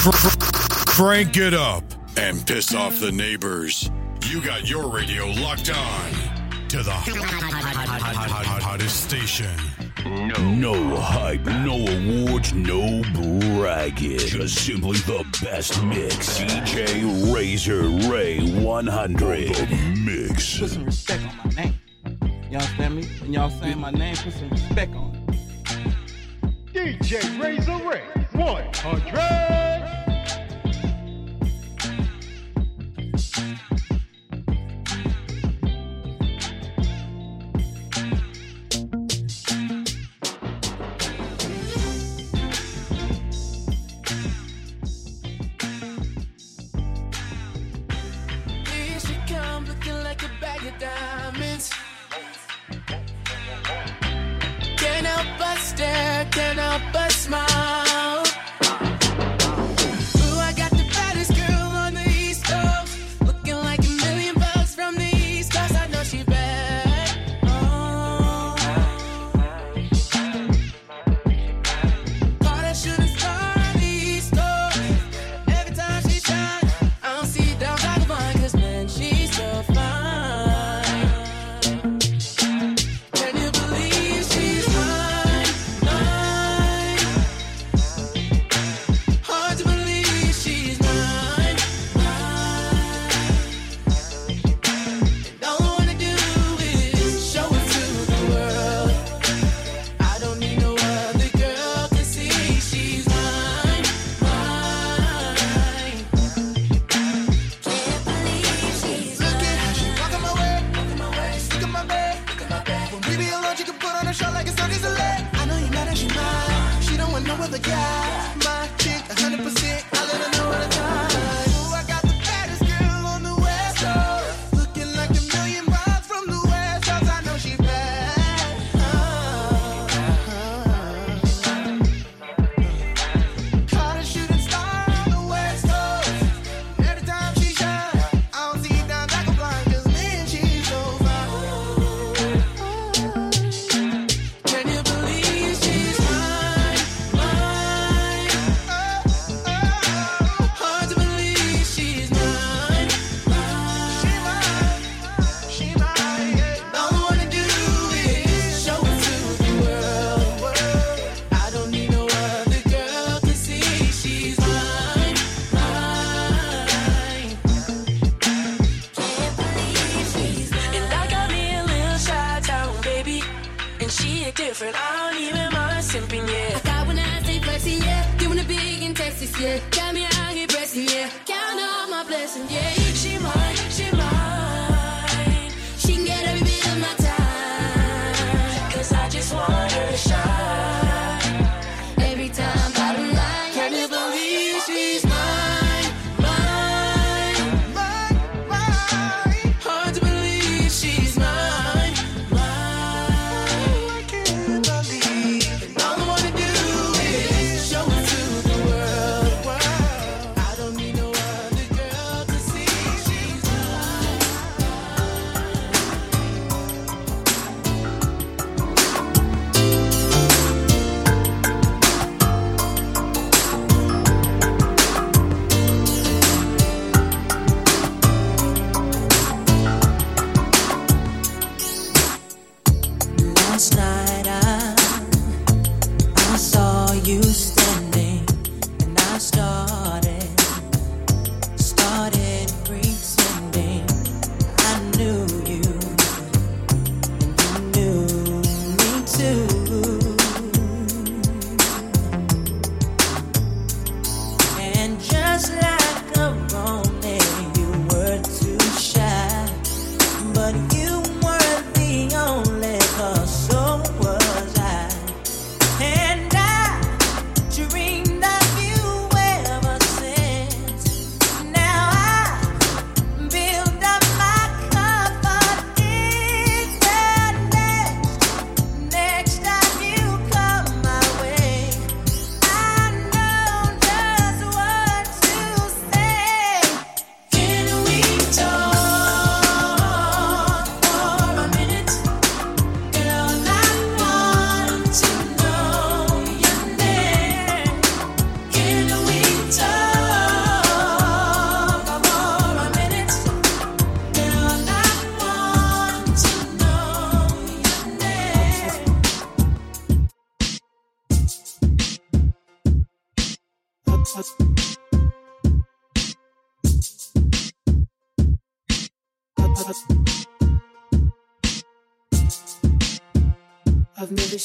Cr- cr- crank it up and piss off the neighbors. You got your radio locked on to the hottest station. No. hype, no awards, no bragging. Just simply the best mix. DJ Razor Ray 100. The mix. Put some respect on my name. Y'all understand me? And y'all saying my name, put some respect on it. DJ Razor Ray boy, Andre.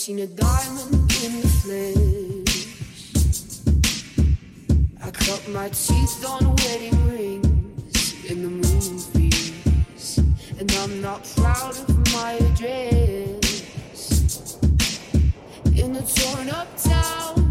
Seen a diamond in the flesh. I cut my teeth on wedding rings in the movies, and I'm not proud of my address. In a torn up town,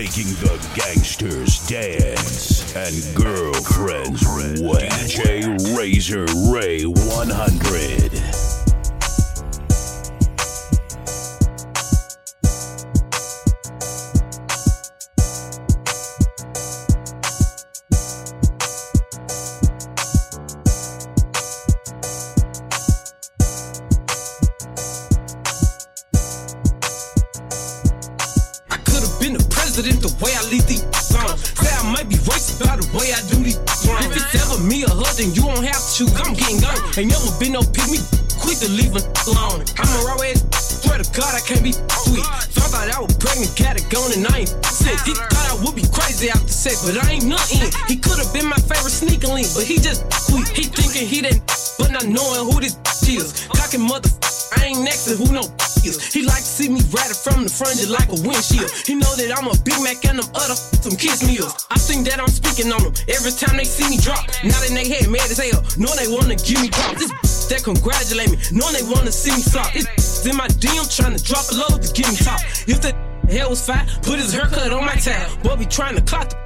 Making the gangsters dance and girlfriends wet. DJ Razor Ray 100. Ain't never been no pick me. Quick to leave a alone. I'm a raw ass. Swear to God, I can't be sweet. Thought I was pregnant, got it gone, and I ain't sick. He thought I would be crazy after sex, but I ain't nothing. He could have been my favorite sneaker link, but he just sweet. He thinking he that, but not knowing who this is. Cocking mother. I ain't next to who no is. He like to see me ratted from the front just like a windshield. He know that I'm a Big Mac and them other some kiss meals. That I'm speaking on them every time they see me drop. Now in they head mad as hell, knowing they wanna give me props. This that congratulate me, knowing they wanna see me flop. This in my DM trying to drop a load to give me top. If the hell was fat, put his haircut on my tab. Boy be trying to clock the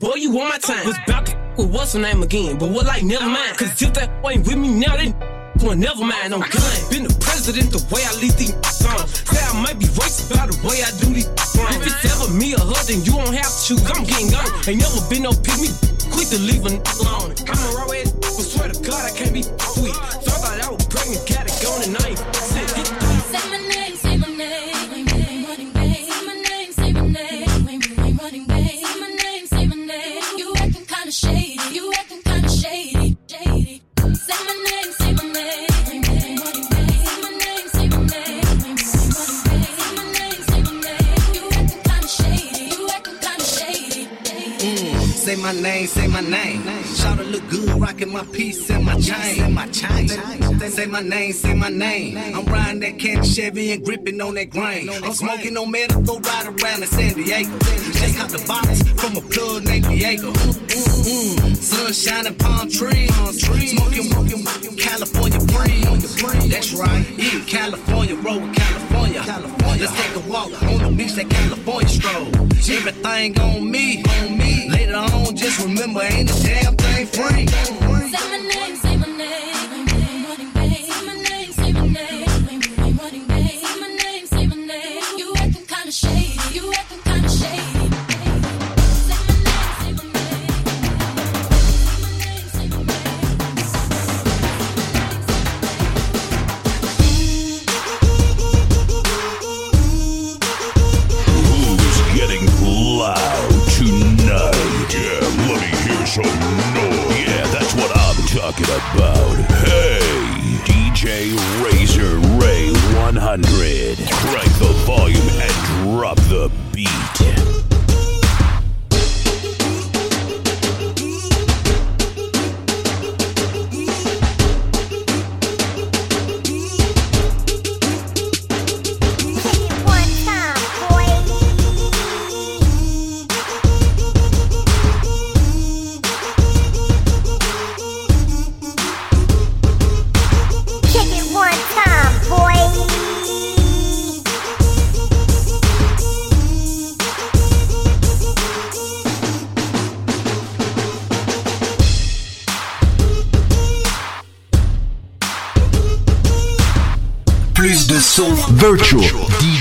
Boy, you want my time. Was about to with what's her name again, but what like never mind. Cause if that ain't with me now, then well, never mind, I'm gun. Been the president the way I lead these songs. Say I might be racist by the way I do these songs. If it's ever me or her, then you don't have to choose. I'm getting gone. Ain't never been no pick me. Quick to leave a alone. I'm a raw ass, but swear to God, I can't be sweet. my name. Shout look good, rocking my piece and my chain. And my chain. Say my name, say my name. I'm riding that candy Chevy and gripping on that grain. I'm smoking on medical right around in San Diego. Just caught the box from a plug named Diego. Mm, mm, mm. Sunshine and palm trees. Smoking, smoking, California breeze. That's right, yeah, California, roll with California. California. Let's take a walk on the beach, that California stroll. Everything on me, on me. Later on, just remember ain't a damn thing free. Say my name, talking about. Hey, DJ Razor Ray 100. Crank the volume and drop the beat.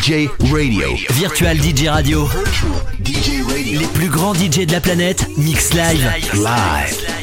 Radio. Virtual DJ Radio. Les plus grands DJ de la planète mix live. Live.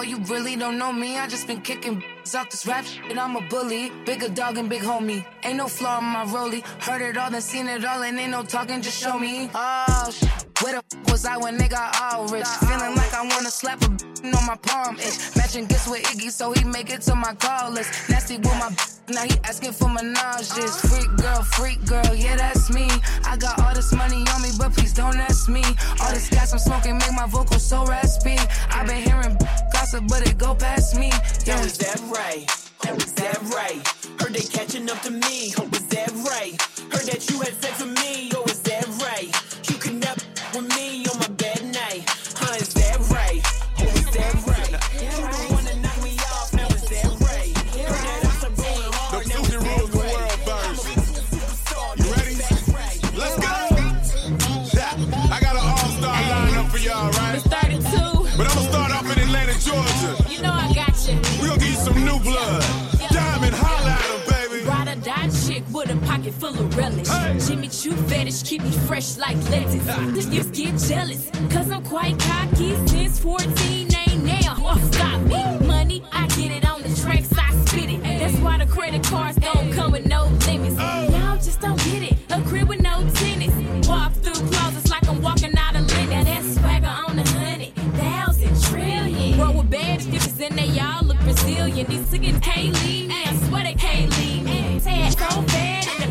Boy, you really don't know me. I just been kicking out this rap shit, I'm a bully. Bigger dog and big homie. Ain't no flaw in my rollie. Heard it all, then seen it all, and ain't no talking, just show me. Oh, shit. Where the was I when they got all rich? Feeling like I wanna slap a on my palm itch. Matching gifts with Iggy, so he make it to my call list. Nasty with my b- now he asking for menages. Freak girl, freak girl, yeah, that's me. I got all this money on me, but please don't ask me. All this gas I'm smoking make my vocals so raspy. I've been hearing gossip, but it go past me. Yeah. Is that right? Is that right? Heard they catching up to me. Is that right? Heard that you had sex with me. Oh, full of relish. Jimmy Choo fetish keep me fresh like lettuce. Ah! This niggas get jealous, cause I'm quite cocky since 14. Ain't now, oh, stop me. Money, I get it on the tracks, I spit it. That's why the credit cards don't come with no limits. Y'all just don't get it. A crib with no tenants. Walk through closets like I'm walking out of linen. Now that's swagger on the hundred thousand trillion. Roll with bad bitches and they all look Brazilian. These niggas can't leave me. I swear they can't leave me. Say so bad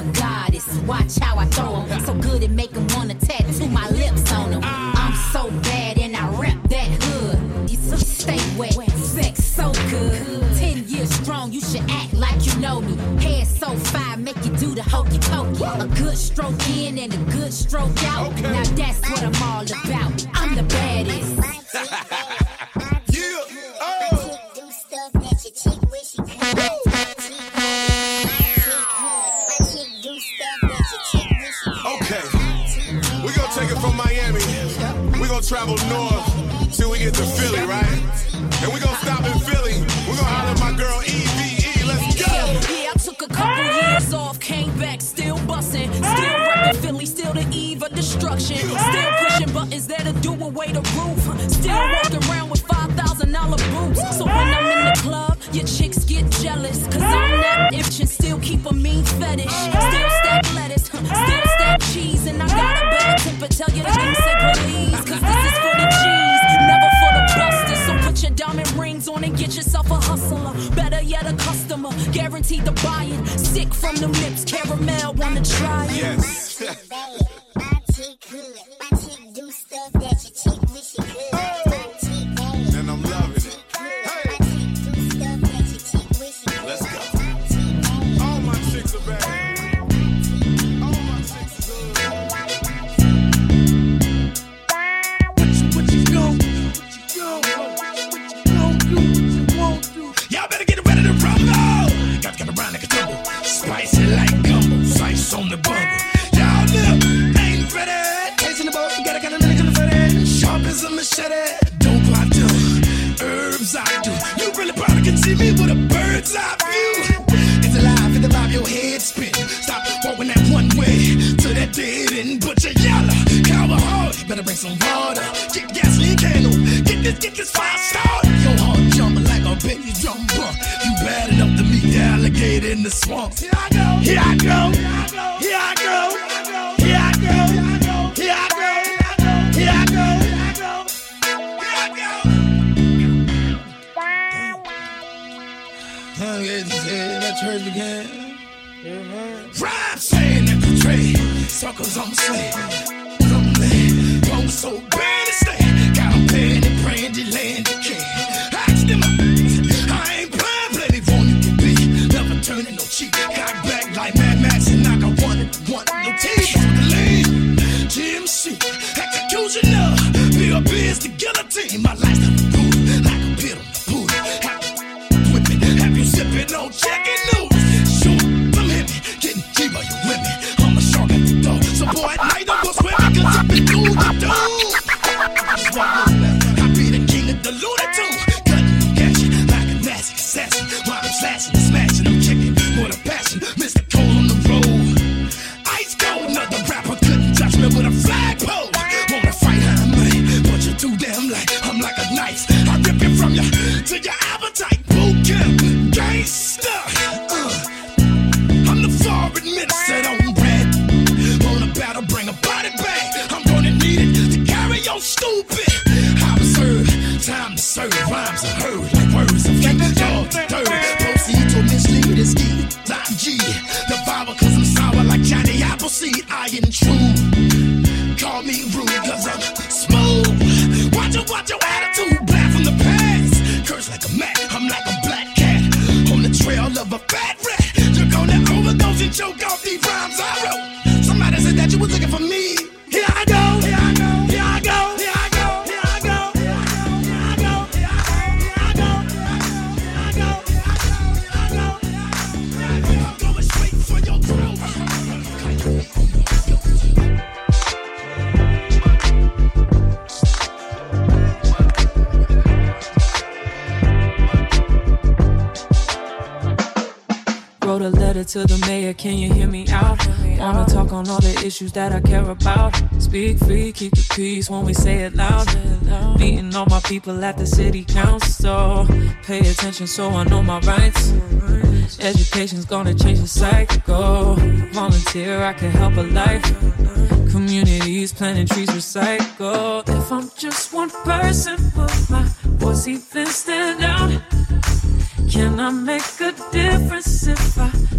a goddess, watch how I throw 'em. So good it make 'em wanna tattoo my lips on 'em. I'm so bad and I rep that hood. You stay wet, sex so good. Ten years strong, you should act like you know me. Hair so fine, make you do the hokey pokey. A good stroke in and a good stroke out. Now that's what I'm all about. I'm the baddest. to Philly, right? And we gonna stop in Philly. We gonna holler my girl EVE. Let's go. Yeah, I took a couple years off, came back, still bustin', still reppin' Philly, still the eve of destruction, still pushing buttons that'll do away the roof, still walking around with five thousand dollar boots. So when I'm in the club, your chicks get jealous, cause I'm that itch and still keep a mean fetish, still stack lettuce, still stack cheese, and I got a bad temper. Tell you the guaranteed to buy it. Sick from the lips, caramel, wanna try it. Yes. can you hear me out? Wanna talk on all the issues that I care about. Speak free, keep the peace when we say it loud. Meeting all my people at the city council. Pay attention so I know my rights. Education's gonna change the cycle. Volunteer, I can help a life. Communities planting trees, recycle. If I'm just one person, will my voice even stand out? Can I make a difference if I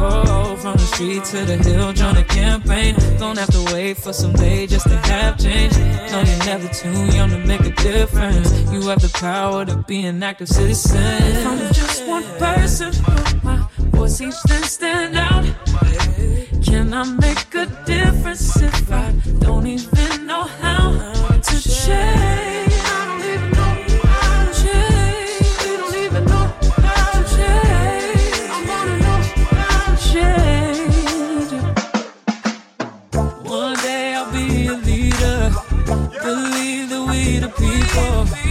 From the street to the hill, join a campaign. Don't have to wait for someday just to have change. No, you're never too young to make a difference. You have the power to be an active citizen. If I'm just one person, my voice even stand out? Can I make a difference if I don't even know how to change?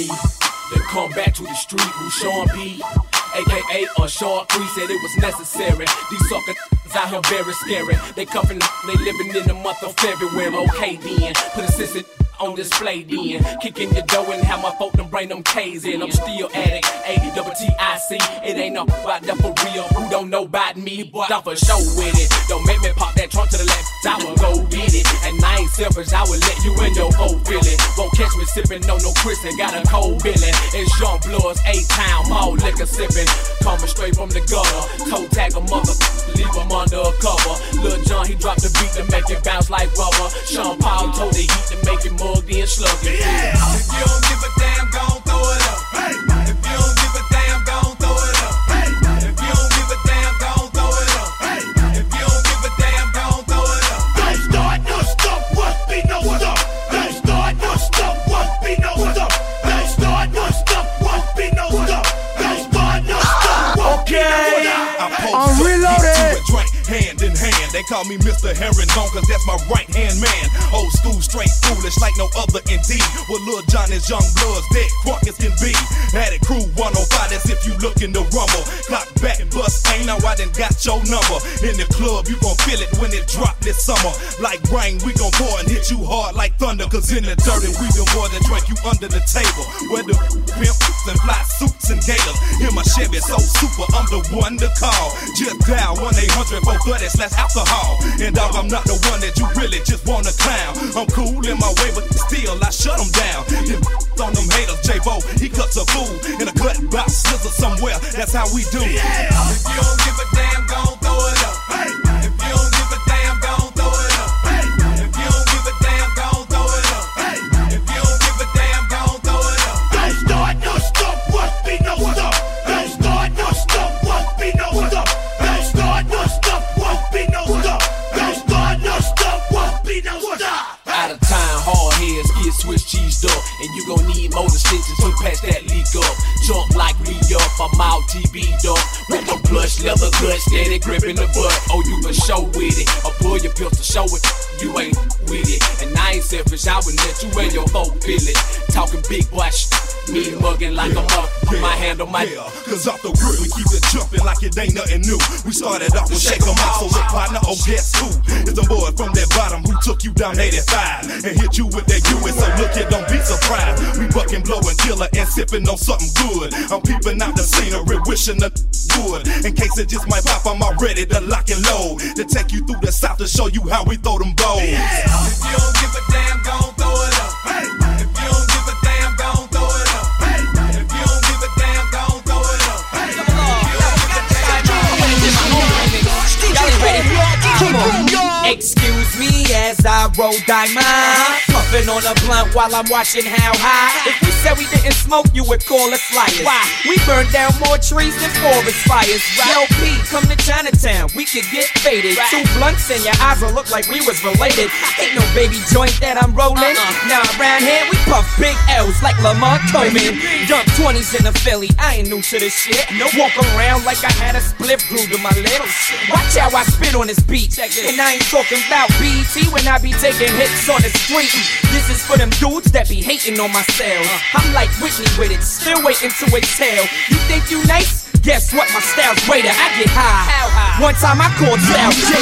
me to come back to the street who Sean P. AKA short Cree said it was necessary. These sucker out here very scary. They cuffing, they living in the month of February. Okay then, put a sister on display then. Kicking your door and have my folk them bring them K's in. I'm still addict, A double T I C. It ain't no about that for real. Who don't know about me, but I'm for show with it. Don't make me pop that trunk to the left, will ain't selfish, I will let you in your old feeling. Won't catch me sipping on no Chris and got a cold feeling. It's Jean Blood's A-Town, mall liquor sipping. Coming straight from the gutter. Toe tag a mother, leave him under a cover. Lil Jon, he dropped the beat to make it bounce like rubber. Sean Paul told the heat to make it mug then slug it. Yeah. If you don't give a damn, gon' they call me Mr. Herringbone, cause that's my right hand man. Old school, straight foolish, like no other indeed. Well, Lil Jon is young bloods, dead crunk as can be. Had it crew 105, as if you looking to rumble. Clock back, bust, ain't now I done got your number. In the club, you gon' feel it when it drop this summer. Like rain, we gon' pour and hit you hard like thunder. Cause in the dirty, we the more than drink you under the table. Where the pimps and fly suits and gators. Hear my Chevy so super, I'm the one to call. Just dial 1 800 430 slash alcohol. And dog, I'm not the one that you really just wanna clown. I'm cool in my way, but still I shut them down. Them on them haters, J-Bo, he cuts a fool in a cut box scissor somewhere. That's how we do. Yeah. If you don't give a damn, gon' throw it up. Hey. And you gon' need motor stitches to patch that leak up. Jump like me up, I'm out TB up. With the plush leather gut, steady gripping the butt. Oh, you for show with it. Or pull your pistol, show it. You ain't with it. And I ain't selfish, I would let you and your folk feel it. Talking big boy shit. Me mugging like I'm up. My hand on my. Yeah, cause off the rip, we keep it jumping like it ain't nothing new. We started off with shake 'em out, so look, partner, oh, guess who? It's the boy from that bottom who took you down 85 and hit you with that US. So look, it don't be surprised. We bucking, blowing, killer, and sipping on something good. I'm peeping out the scenery, wishing the would. In case it just might pop, I'm already to lock and load. To take you through the south to show you how we throw them bows. Yeah. If you don't give a damn, gon' throw Excuse me as I roll diamond. Puffing on a blunt while I'm watching how high. If we said we didn't smoke, you would call us liars. Why? We burned down more trees than forest fires. Yo, P, come to Chinatown. We could get faded. Two blunts and your eyes will look like we was related. Ain't no baby joint that I'm rolling. Nah, around here we puff big L's like Lamont Coleman. Dump 20s in a Philly. I ain't new to this shit. Walk around like I had a split glued to my lips. Watch how I spit on this beat. And I ain't talking about BT when I be taking hits on the street. This is for them dudes that be hating on my sales. I'm like Whitney with it, still waiting to exhale. You think you nice? Guess what? My style's greater. I get high. One time I called style J.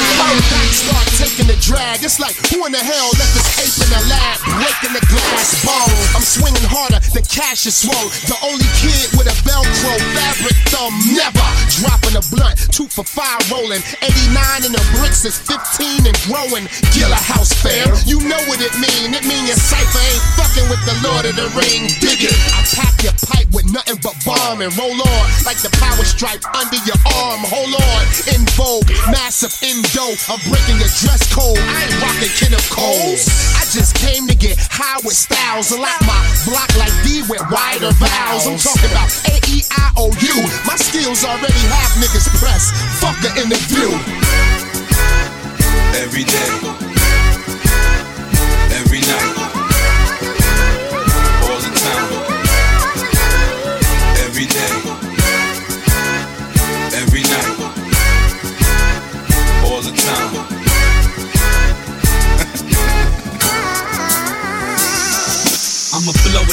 Start taking the drag. It's like who in the hell left this ape in the lab, breaking the glass bowl. I'm swinging harder than cash is swole. The only kid with a Velcro fabric thumb, never dropping a blunt. Two for five rolling. 89 in the bricks is 15 and growing. Gilla House fair. You know what it mean. It mean your cipher ain't fucking with the Lord of the Ring. Dig it. I pack your pipe with nothing but bomb and roll on like the power stripe under your arm. Hold on. In vogue, massive indo. I'm breaking your dress code. I ain't rocking of Coles. I just came to get high with styles. Lock my block like D with wider vowels. I'm talking about A E I O U. My skills already have niggas pressed. Fuck the interview. Every day, every night,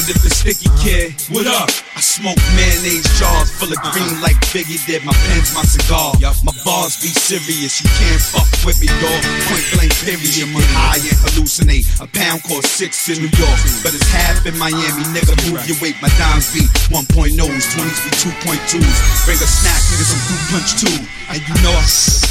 if it's sticky, kid. What up? I smoke mayonnaise jars full of green uh-huh. like Biggie did. My pen's my cigar. My bars be serious. You can't fuck with me, dog. Point blank, period. Get high and hallucinate. A pound costs six in New York, but it's half in Miami. Nigga, move your weight. My dimes be 1.0s, 20s be 2.2s. Bring a snack, nigga, some fruit punch too. And you know I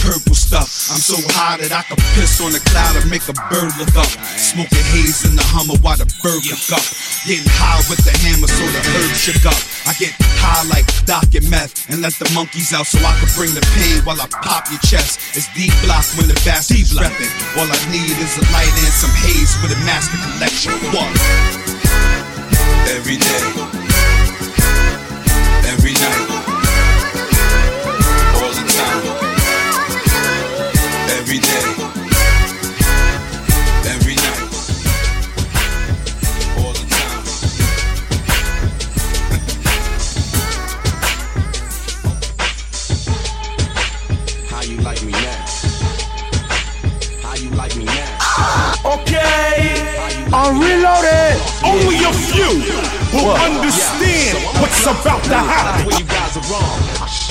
purple stuff. I'm so high that I can piss on a cloud and make a bird look up. Smoking haze in the Hummer while the bird look up. Getting high with the hammer so the herb shook up. I get high like Doc and meth and let the monkeys out so I can bring the pain while I pop your chest. It's D block when the bastards reppin'. All I need is a light and some haze with a master collection. What? Every day, every night, all the time. Every day, like me now? you like me now? Okay, I'm reloaded. Only a few will understand what's about to happen. Where you guys are wrong.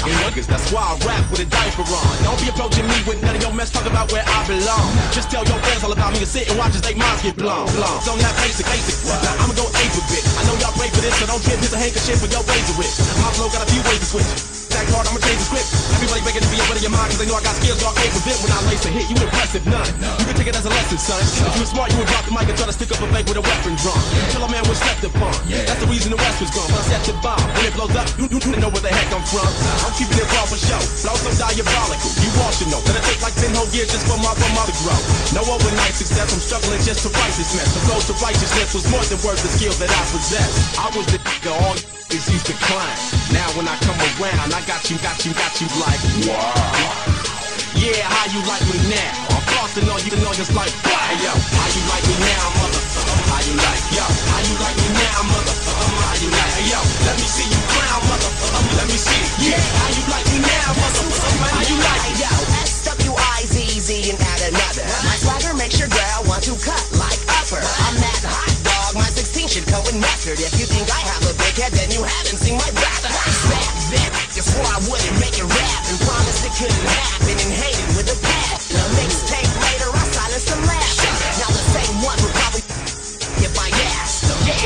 Niggas, that's why I rap with a diaper on. Don't be approaching me with none of your mess, talk about where I belong. Just tell your friends all about me and sit and watch as they minds get blown. blown. So that basic, basic. Now I'ma go ape a bit. I know y'all pray for this, so don't give this a handkerchief for your razor with. My flow got a few ways to switch. That hard, I'ma change the script. Everybody begging to be a your mind, cause they know I got skills, y'all ain't with it. When I lace a hit, you impressive, none. You can take it as a lesson, son. If you were smart, you would drop the mic and try to stick up a fake with a weapon. Till a man was slept upon. That's the reason the West was gone. I set the bomb. When it blows up, you, you, you know where the heck I'm from. I'm keeping it raw for show, but also diabolical. You all should know that it take like 10 whole years just for my for to grow. No overnight success, I'm struggling just to write this mess. The road to righteousness was more than worth the skill that I possess. I was the all is used to climb. Now when I come around, I got you, got you, got you like wow. Yeah, how you like me now? I'm flossing on you, know just like. Hey, yo, how you like me now, motherfucker? How you like, yo? How you like me now, motherfucker? How you like, hey, yo? Let me see you clown, motherfucker. Let me see. Yeah, how you like me now, motherfucker? How you like, Yo, S-W-I-Z-Z and add another. My swagger makes your girl want to cut like upper. I'm that hot dog, my 16 should go in mustard. If you think I have a big head, then you haven't seen my with a mixtape later, I silenced laughing. Now the same probably.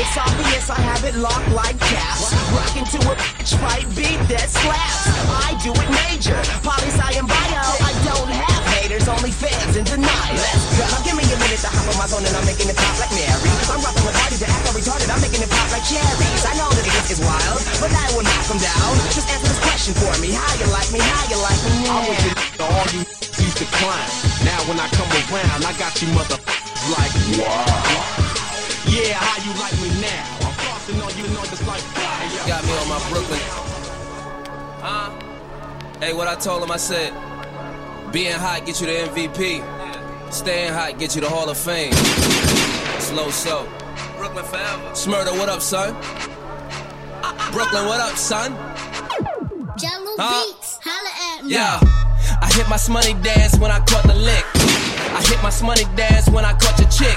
It's obvious I have it locked like caps. To a bitch fight beat that slaps. I do it major. And bio. I don't have haters, only fans in denial. Let's give me a minute to hop on my zone and I'm making it pop like Mary. I'm act retarded. I'm making it pop like cherries. I know that it is wild, but I will knock down. Just this question for me. How you like me? How you like me now? I was the nigga all you used to climb. Now when I come around, I got you mother like wow. Yeah, how you like me now? I'm flossing on you, know just like wow. Hey, yo. Got me on my Brooklyn. Huh? Hey, what I told him, I said, being hot get you the MVP. Staying hot get you the Hall of Fame. Slow so. Brooklyn forever. Shmurda, what up, son? Brooklyn, what up, son? Jello Huh? Beats, holla at me. Yeah, I hit my shmoney dance when I caught the lick. I hit my shmoney dance when I caught your chick.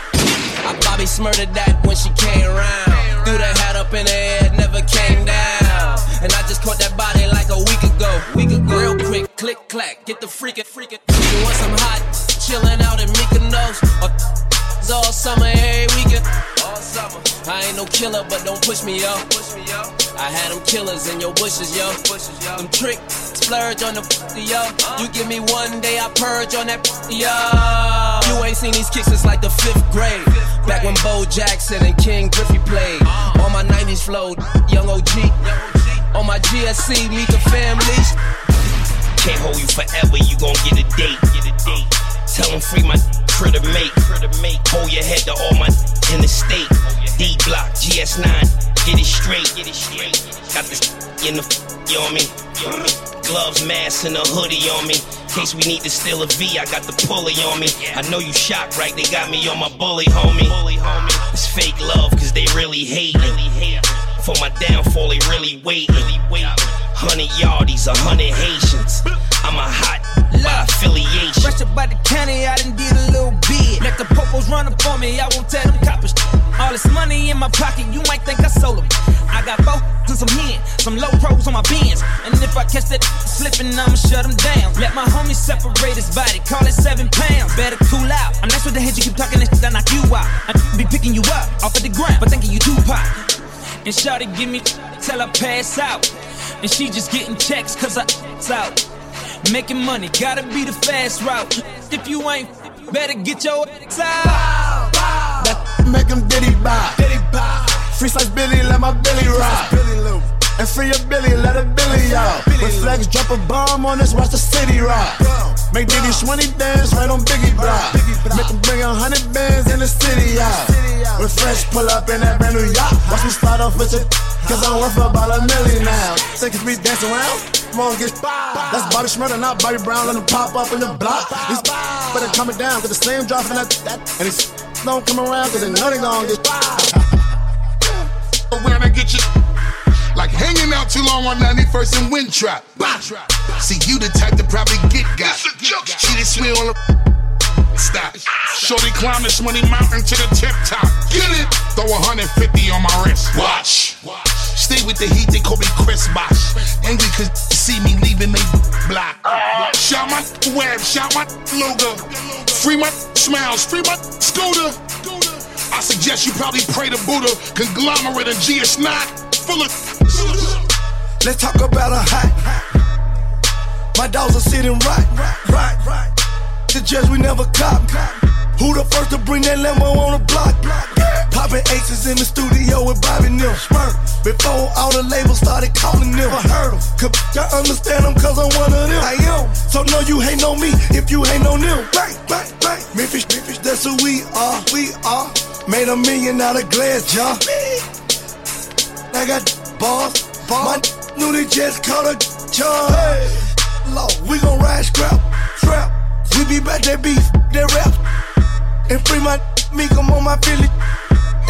I Bobby smurdered that when she came round. Threw that hat up in the air, never came down. And I just caught that body like a week ago. Week ago. Real quick, click clack, get the freaking freaking. You want some hot, chillin' out in Mykonos. Or all summer, every weekend. All summer. I ain't no killer, but don't push me, yo. I had them killers in your bushes, yo. Them trick, splurge on the yo. You give me one day, I purge on that yo. You ain't seen these kicks since like the fifth grade. Back when Bo Jackson and Ken Griffey played. On my 90s flow, young OG. On my GSC, meet the families. Can't hold you forever, you gon' get a date. Get a date. Tell them free my critter mate. Hold your head to all my in the state. D block, GS9, get it straight. Get it straight. Got this in the on me. Gloves, mask, and a hoodie on me. In case we need to steal a V, I got the pulley on me. I know you shocked, right? They got me on my bully, homie. It's fake love, cause they really hate me. For my downfall, they really wait. Hundred yardies, a hundred Haitians. I'm a hot by affiliation. Fresh up by the county, I done did a little bit. Let the popos run up on me, I won't tell them. All this money in my pocket, you might think I sold them. I got both and some hen, some low pros on my bins. And if I catch that slipping, I'ma shut them down. Let my homie separate his body, call it seven pounds. Better cool out. I'm not with the head, you keep talking that shit, I knock you out. I be picking you up off of the ground, but thinking you Tupac. And Shawty give me till I pass out. And she just getting checks cause I out. Making money, gotta be the fast route. If you ain't, better get your ass out. That make him diddy bop. Diddy bop. Free slice Billy, let my Billy rock. And free your Billy, let a Billy out. When Flex drop a bomb on us, watch the city rock. Make Diddy Swanee dance right on Biggie block. Make him bring a hundred bands in the city out. When Fresh pull up in that brand new yacht, watch me slide off with your. Cause I'm worth about a million now. Think it's me dance around? On, get That's Bobby Shmurda, not Bobby Brown. Let him pop up in the block. He's better coming down, cause the same dropping that, that. And he's don't come around, cause they know they gon' get When I get you like hanging out too long on 91st and Wind Trap. See, you the type to probably get got. She did swear on the stop. Shorty climb this money mountain to the tip top. Get it? Throw 150 on my wrist. Watch. Stay with the heat, they call me Chris Bosh. Angry cause see me leaving they block. Shout my web, shout my Luger. Free my smiles, free my scooter. I suggest you probably pray to Buddha. Conglomerate and GS not full of. Let's talk about a hot. My dogs are sitting right, right, right. The judge we never cop. Who the first to bring that Lambo on the block? Popping aces in the studio with Bobby Nim. Before all the labels started calling them. I heard them. Cause I understand them cause I'm one of them. I am. So no, you hate on me if you hate on them. Bang, bang, bang. Memphis, Memphis, that's who we are. We are. Made a million out of glass jar. I got balls. My knew they just caught a charge. Hey. Lord, we gon' ride scrap, trap. We be back that beef, that rap. And free my me come on my Philly.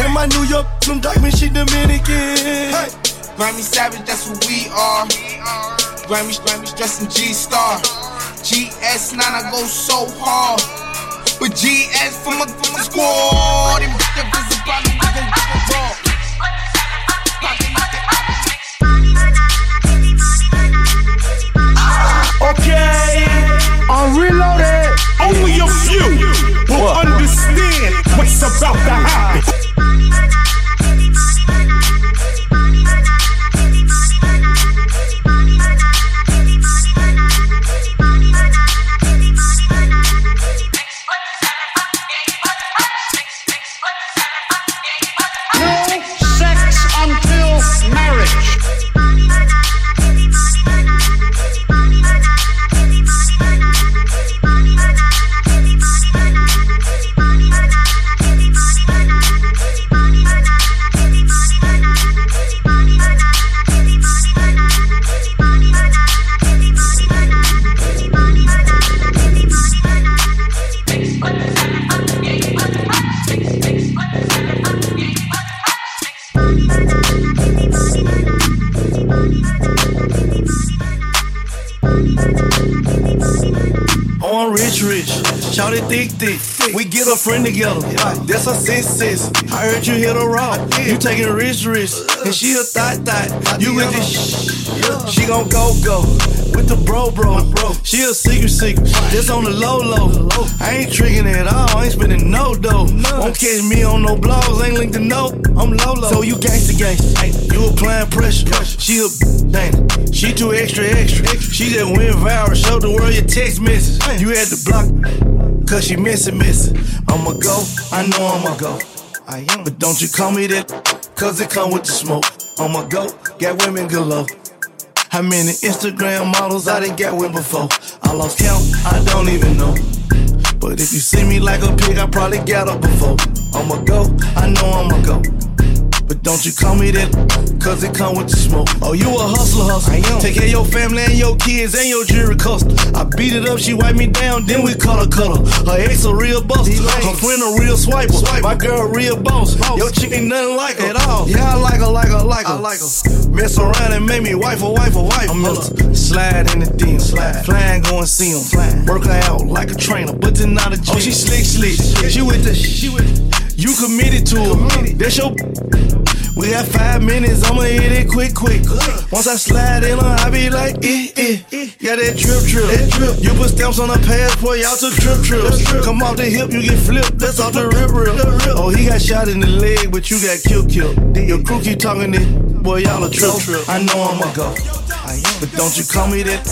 And my New York, some diamond shit Dominican. Hey. Grammy Savage, that's who we are. Grammy, Grammy dressing G Star. GS9, I go so hard. With GS from a, from a squad. And the business probably we gon' raw. Okay, I'm reloaded. Only a few will understand what's about to happen. Rich. Shout it thick, thick. We get a friend together. That's a sis, sis. I heard you hit a rock. You taking rich, rich. And she a thot, thot. You with this sh- She gon' go, go. With the bro, bro. She a secret, secret. Just on the low, low. I ain't tricking at all. I ain't spending no dough. Won't catch me on no blogs. Ain't linked to no. I'm low, low. So you gangsta, gangsta. You applying pressure. She a dang. She too extra, extra. She just went viral. Showed the world your text message. You had to block. Cause she missing, missing. I'ma go, I know I'ma go. I am, but don't you call me that, cause it come with the smoke. I'ma go, got women galore. How many Instagram models I done got with before? I lost count, I don't even know. But if you see me like a pig, I probably got her before. I'ma go, I know I'ma go. But don't you call me that, cause it come with the smoke. Oh, you a hustler, hustler. I am. Take care of your family and your kids and your jewelry customer. I beat it up, she wipe me down, then we cut her, cut her. Ex a real buster, her friend a real swiper. My girl a real boss. Your chick ain't nothing like her. At all. Yeah, I like her, like her, like her. I like her. Mess around and make me wife a wife a wife. I'm Miller. Slide in the DM, slide. Flying, go and see him. Flying. Work her out like a trainer, but then not a gym. Oh, she slick, slick. She with the, she with You committed to her. That's your. We got five minutes, I'ma hit it quick, quick. Once I slide in her, I be like, eh, eh. Yeah, that drip, drip. That drip. You put stamps on a passport, y'all took trip, trips. Come off the hip, you get flipped. That's off the rip, rip. Oh, he got shot in the leg, but you got killed, killed. Your crew keep talking this, boy, y'all a trip, trip. I know I'ma go. But don't you call me that,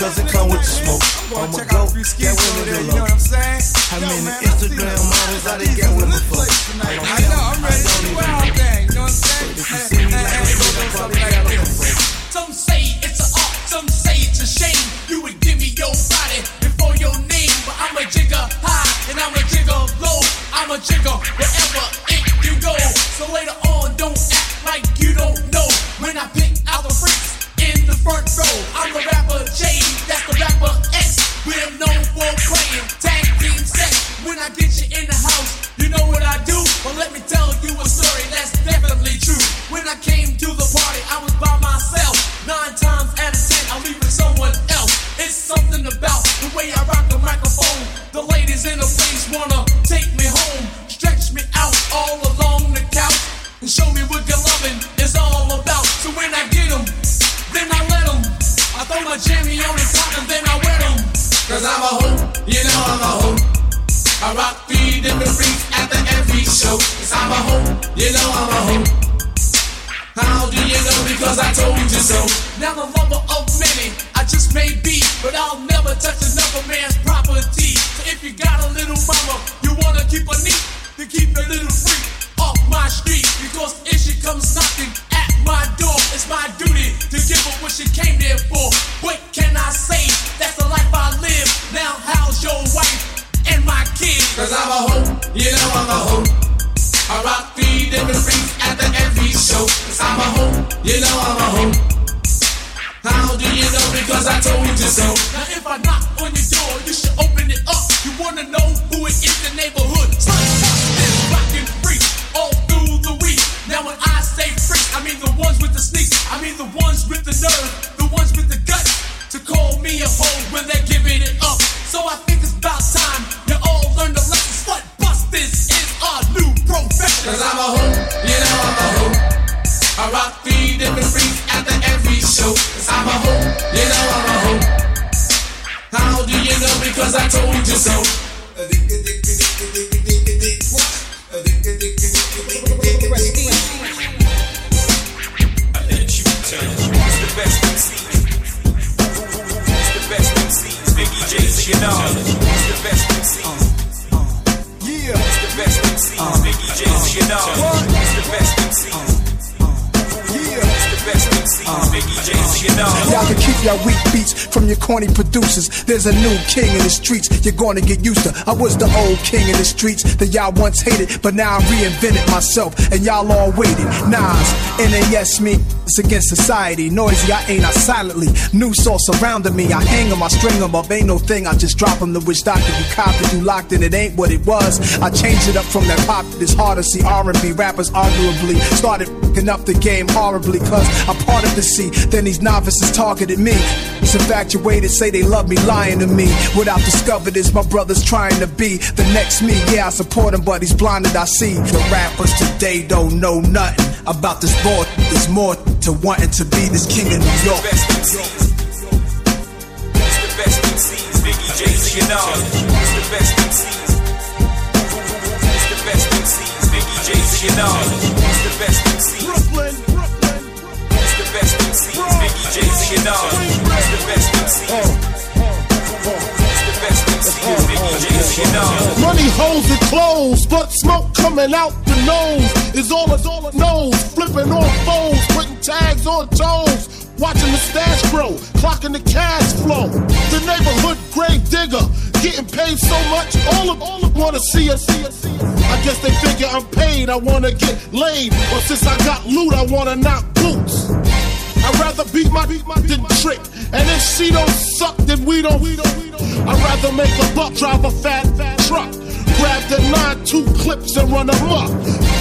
cause it come with the smoke. I'ma go, get women You know what I'm saying? How many Instagram models I done got with before? I I know, I'm ready to do our thing. Jigger 20% producers. There's a new king in the streets you're gonna get used to. I was the old king in the streets that y'all once hated, but now I reinvented myself and y'all all waited. Nas, NAS me, it's against society. Noisy, I ain't, I silently. New soul surrounding me, I hang hang 'em, I string 'em up. Ain't no thing, I just drop 'em. The witch doctor, you copped it, you locked it, it ain't what it was. I changed it up from that pop, it's hard to see R&B rappers arguably. Started fucking up the game horribly, cause I parted the sea. Then these novices targeted me. It's infatuated, say they love me, lying to me. What I've discovered is my brother's trying to be the next me. Yeah, I support him, but he's blinded, I see. The rappers today don't know nothing about this boy. There's more to wanting to be this king of New York. Who's the best MCs? Biggie J, you know. Who's the best MCs? Who's the best MCs? Biggie J, you know. Who's the best MCs? Brooklyn, Brooklyn. MCs? Biggie know. Who's the best. Money holes and clothes, but smoke coming out the nose is all it all it knows. Flipping on phones, putting tags on toes. Watching the stash grow, clocking the cash flow. The neighborhood grave digger, getting paid so much, all of all of wanna see us. I guess they figure I'm paid, I wanna get laid. But since I got loot, I wanna knock boots. I'd rather beat my beat my than trick. And if she don't suck, then we don't. We don't. I'd rather make a buck drive a fat, fat truck. Grab the nine two clips and run them up.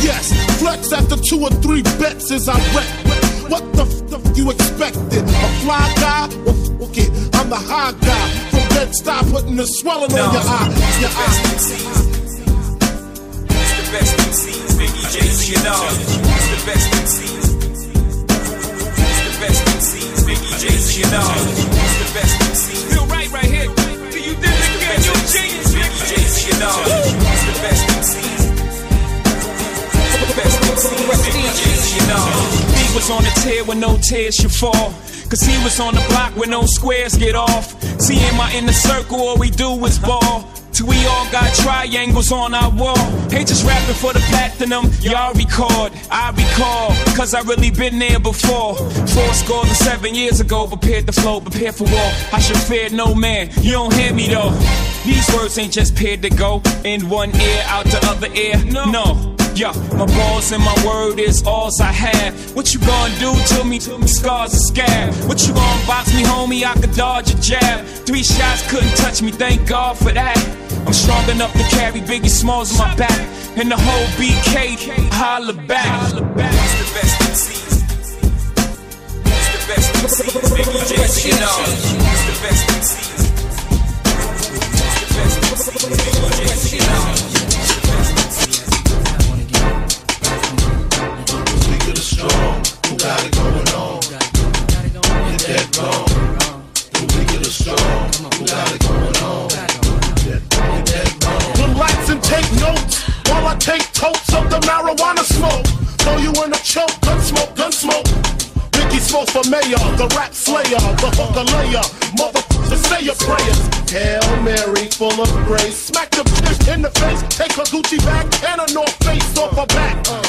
Yes, flex after two or three bets as I wreck. What the f you expected? A fly guy? Well, okay, I'm the high guy. From bed stop putting the swelling on your eye. Your eye. Who's the best MCs? Biggie J, you know. Who's the best MCs? Best MCs? Biggie J, you know. Who's the best MCs? Feel right right here. Do you think you jeans? Biggie J, you know. Who's the best MCs? Best MCs? Biggie J, you know. He was on the tear when no tears should fall. Cause he was on the block where no squares get off. See him out in the circle, all we do is ball. Till we all got triangles on our wall. Ain't just rapping for the platinum, y'all record. I recall, cause I really been there before. Four scores and seven years ago, prepared to flow, prepared for war. I should fear no man, you don't hear me though. These words ain't just paired to go in one ear, out the other ear. No. no. Yeah, my balls and my word is alls I have. What you gonna do to me? Till me scars and scab. What you gonna box me, homie? I could dodge a jab. Three shots couldn't touch me, thank God for that. I'm strong enough to carry Biggie Smalls on my back. And the whole BK, holla back. Who's the best MCs? Who's the best MCs? Biggie J, you know. Who's the best MCs? Who's the best MCs? Biggie J, you know. Got it going on? Get that wrong. The weaker the strong. Got it going on? Get that wrong. Relax and take notes while I Take totes of the marijuana smoke. Throw you in a choke, gun smoke, gun smoke. Biggie Smalls for mayor, the rap slayer, the hooker layer, motherfucker say your prayers. Hail Mary, full of grace. Smack the bitch in the face, take her Gucci bag and a North Face off her back.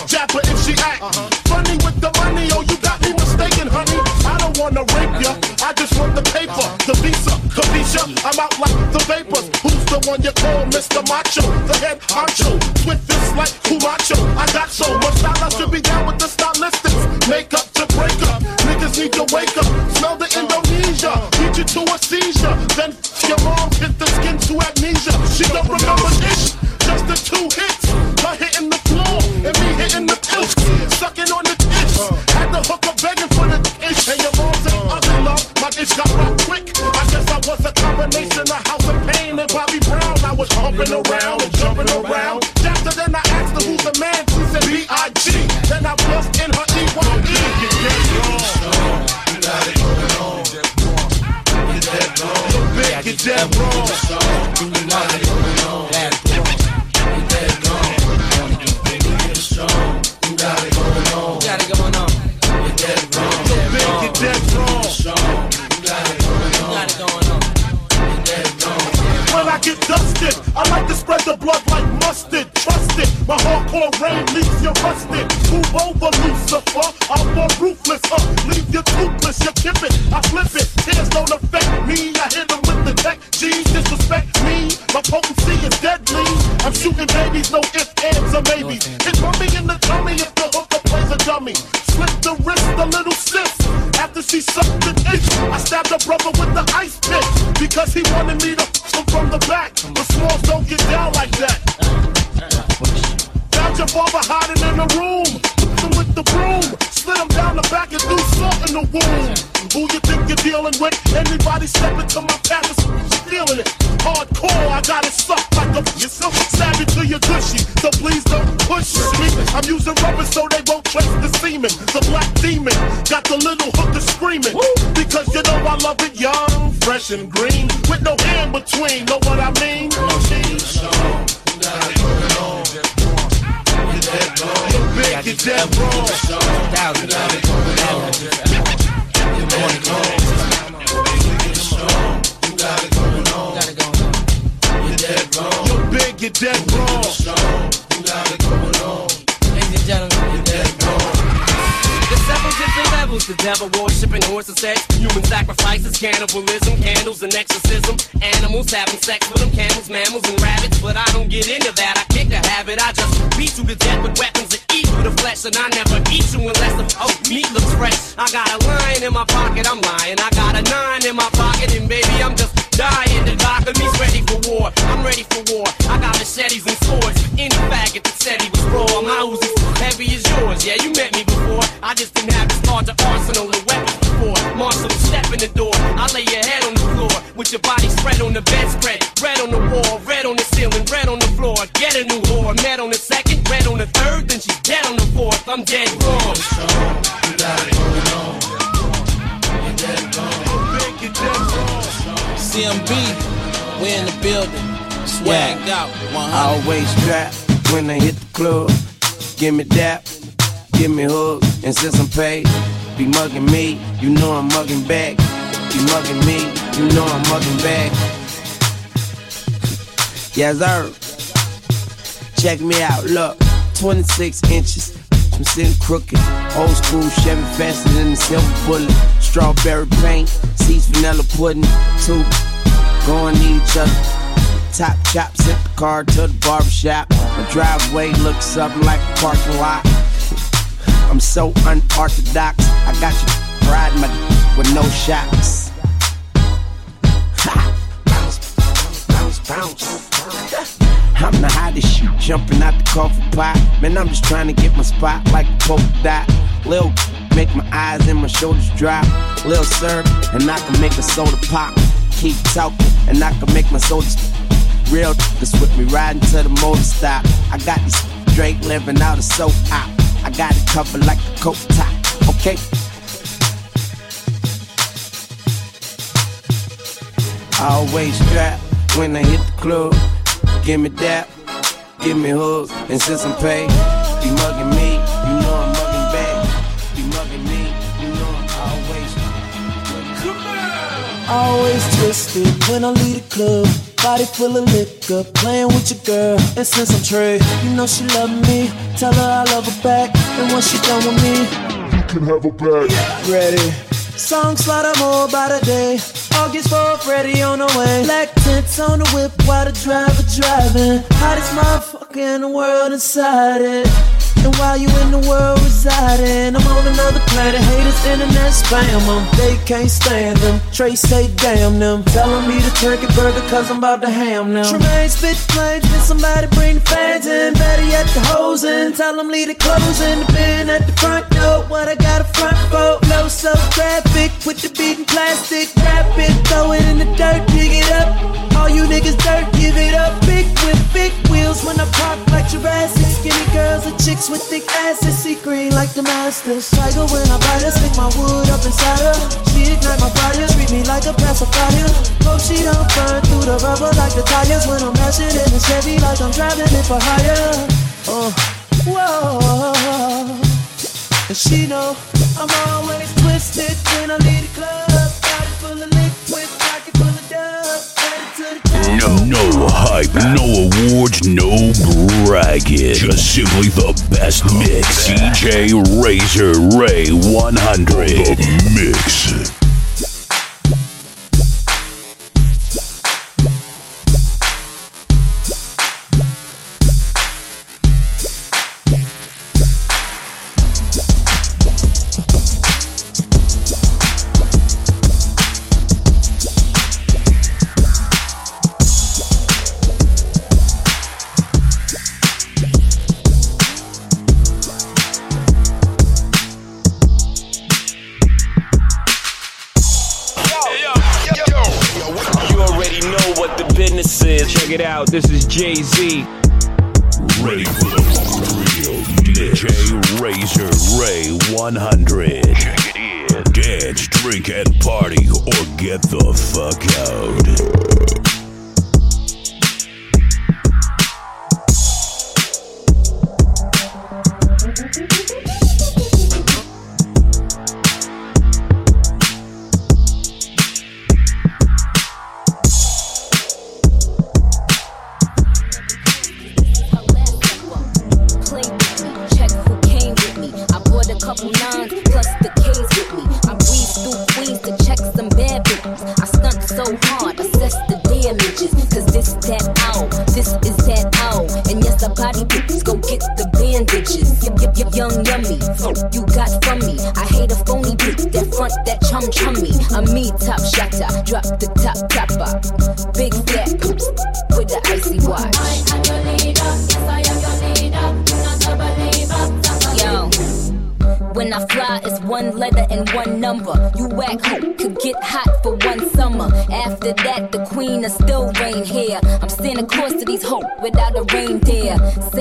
I'm out like the vapors. Who's the one you call Mr. Macho? The head honcho, with this like Camacho. I got so much style, I should be down with the stylistics. Make up Humping around jumping around. After then I asked her who's the man. She said B.I.G. Then I bust in her hardcore rain leaves you rusted. Move over, Lucifer. I'm more ruthless, uh. Leave you toothless, you kip it, I flip it. Tears don't affect me. I hit them with the tech. G's disrespect me. My potency is deadly. I'm shooting babies, no ifs, ands, or maybes. Hit me in the tummy if the hooker plays a dummy. Slip the wrist, a little sis. After she sucked the itch, I stabbed a brother with the ice pick because he wanted me to from the back. The smalls don't get down like that. Your father hiding in the room. Hit with the broom. Slid him down the back and threw salt in the womb. Who you think you're dealing with? Anybody step to my path is feeling it. Hardcore, I got it sucked like a yourself. It to your gushy. So please don't push me. I'm using rubber so they won't trace the semen. The black demon got the little hooker screaming. Because you know I love it young, fresh and green. With no hand between, know what I mean? You're big, you're dead wrong. You're big, you're dead wrong. You're strong. You got it going on. Ladies and gentlemen, There's different levels to devil worshiping, horse and sex, human sacrifices, cannibalism, candles and exorcism, animals having sex with them, camels, mammals and rabbits. But I don't get into that. I kick the habit. I just beat you to death with weapons that eat through the flesh, and I never eat you unless the oh, meat looks fresh. I got a lion in my pocket, I'm lying. I got a nine in my pocket, and baby, I'm just dying. The doctor me's ready for war. I'm ready for war. I got machetes and swords any faggot that said he was raw. My Uzi's heavy as yours. Yeah, you met me before. I just didn't have this larger arsenal of weapons before. Marshall, step in the door. I lay your head on the floor with your body spread on the bedspread. Red on the wall, red on the ceiling, red on the floor. Get a new whore. Met on the second, red on the third, then she's dead on the fourth. I'm dead wrong. CMB, we in the building. Swagged out, 100. I always trap when I hit the club. Give me dap, give me hug, and since I'm paid, be mugging me, you know I'm mugging back. Be mugging me, you know I'm mugging back. Yes, sir. Check me out, look, 26 inches. I'm sitting crooked, old school Chevy faster than the silver bullet. Strawberry paint, seats vanilla pudding, two going each other. Top chop, sent the car to the barbershop. My driveway looks something like a parking lot. I'm so unorthodox. I got you riding my d- with no shocks. Ha! Bounce, bounce, bounce. I'm the hottest shit, jumping out the coffee pot. Man, I'm just trying to get my spot like a polka dot. Lil, make my eyes and my shoulders drop. Lil sir, and I can make a soda pop. Keep talking, and I can make my soda real niggas with me riding to the motor stop. I got these straight living out of soap. I got it covered like a coat top. Okay. Always strap when I hit the club. Give me that, give me hugs, and since I'm paid, you mugging me, you know Always twisted when I leave the club. Body full of liquor, playing with your girl. And since I'm Trey, you know she love me. Tell her I love her back. And once she done with me, You can have her back. ready. Songs slaughter more by the day. August 4th, ready on the way. Black tents on the whip while the driver driving. Hottest motherfucker in the world inside it. And while you in the world residing, I'm on another planet. Haters, internet spam them. They can't stand them. Trey say damn them. Telling me the turkey burger cause I'm about to ham them. Tremaine spit flames, then somebody bring the fans in. Better yet, the hose in. Tell them leave the clothes in the bin at the front door. What I got a front for? No so traffic with the beating plastic. Wrap it, throw it in the dirt, dig it up. All you niggas dirt, give it up. Big whip, big wheels when I pop like Jurassic. Skinny girls and chicks with thick asses. See green like the masters. Tiger when I bite her, stick my wood up inside her. She ignite my fire, treat me like a pacifier. Hope she don't burn through the rubber like the tires when I'm mashing in the Chevy like I'm driving it for hire. Uh, whoa. And she know I'm always twisted when I leave the club. No, no hype, no awards, no bragging. Just simply the best mix. DJ Razor Ray 100. The mix. Jay Z.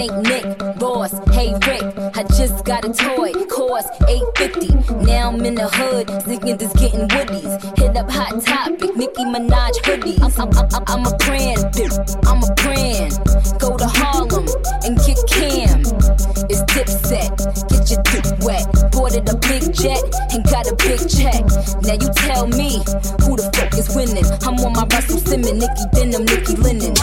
Saint Nick, Ross, hey Rick, I just got a toy, cost 850. Now I'm in the hood, singing this getting woodies. Hit up Hot Topic, Nicki Minaj hoodies. I'm, I'm, I'm, I'm a brand. I'm a brand. Go to Harlem and get Cam. It's dip set, get your dick wet. Boarded a big jet and got a big check. Now you tell me who the fuck is winning. I'm on my Russell Simmons, Nicky Denim, Nicky Linen.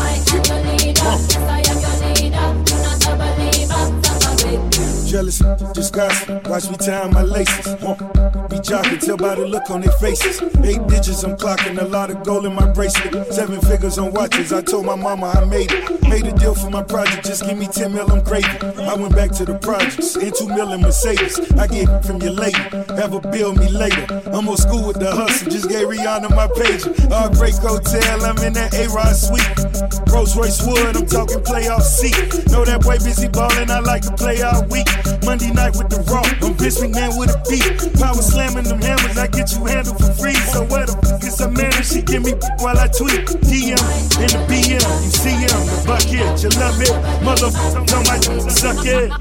Disgusting. Watch me tie my laces. Be jocking, tell by the look on their faces. Eight digits, I'm clocking a lot of gold in my bracelet. Seven figures on watches. I told my mama I made it. Made a deal for my project, just give me 10 mil, I'm gravy. I went back to the projects, in two mil in Mercedes. I get from your lady, have a bill me later. I'm on school with the hustle, just gave Rihanna my page. Heartbreak Hotel, I'm in that A-Rod suite. Rolls Royce Wood, I'm talking playoff seat. Know that boy busy ballin', I like to play all week. Monday night with the raw, I'm Vince McMahon with a beat. Power slamming them hammers, I get you handled for free. So what the fuck is a man if she give me while I tweet? DM in the BM, you see him, bucket, you love it. Motherfucker, know my suck it.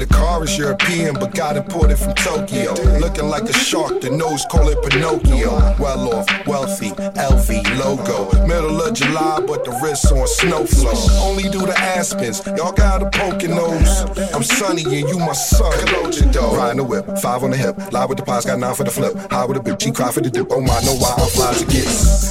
The car is European, but got imported from Tokyo. Looking like a shark, the nose call it Pinocchio. Well off, wealthy, LV logo. Middle of July, but the wrist on snow flow. Only do the Aspens, y'all got a poking nose. I'm sunny and you my son. Riding the whip, five on the hip. Live with the pies, got nine for the flip. High with a bitch, she cry for the dip. Oh my, know why I'm fly to get.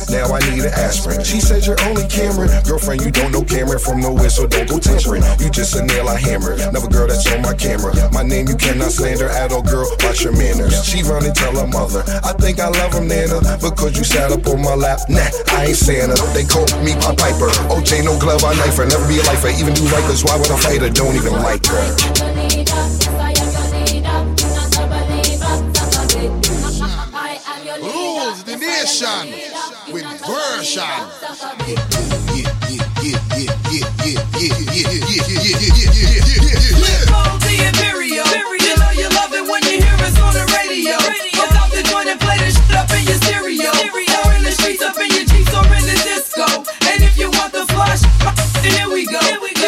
Now I need an aspirin. She says you're only Cameron. Girlfriend, you don't know Cameron from nowhere, so don't go tampering. You just a nail I hammer. Never girl that's on my camera. My name you cannot slander at all, girl. Watch your manners. She run and tell her mother. I think I love him, Nana, because you sat up on my lap. Nah, I ain't Santa. They call me a piper. OJ, no glove, I knife her. Never be a lifer. Even do rikers. Why would I fight her? Don't even like her. Rules the nation with version. Imperial. You know you love it when you hear us on the radio. Out the joint and play shit up in your stereo. The streets, up in your the disco. And if you want the then here we go.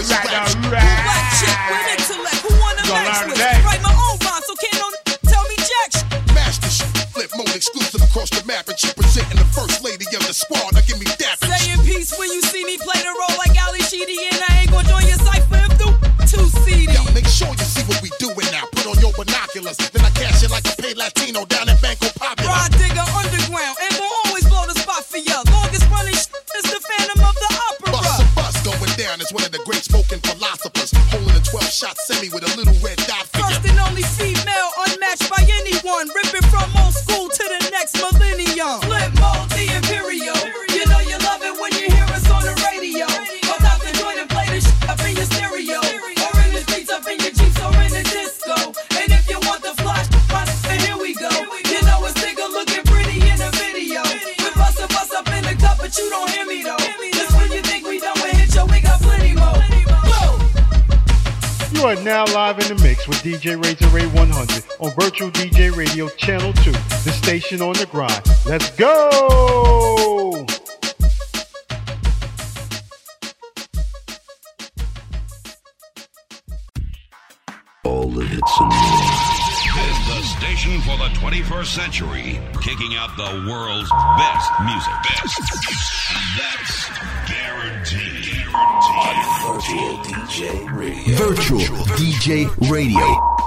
Alright, DJ Razor Ray 100 on Virtual DJ Radio Channel 2, the station on the grind. Let's go! All the hits and more. The station for the 21st century, kicking out the world's best music. Best. DJ Radio.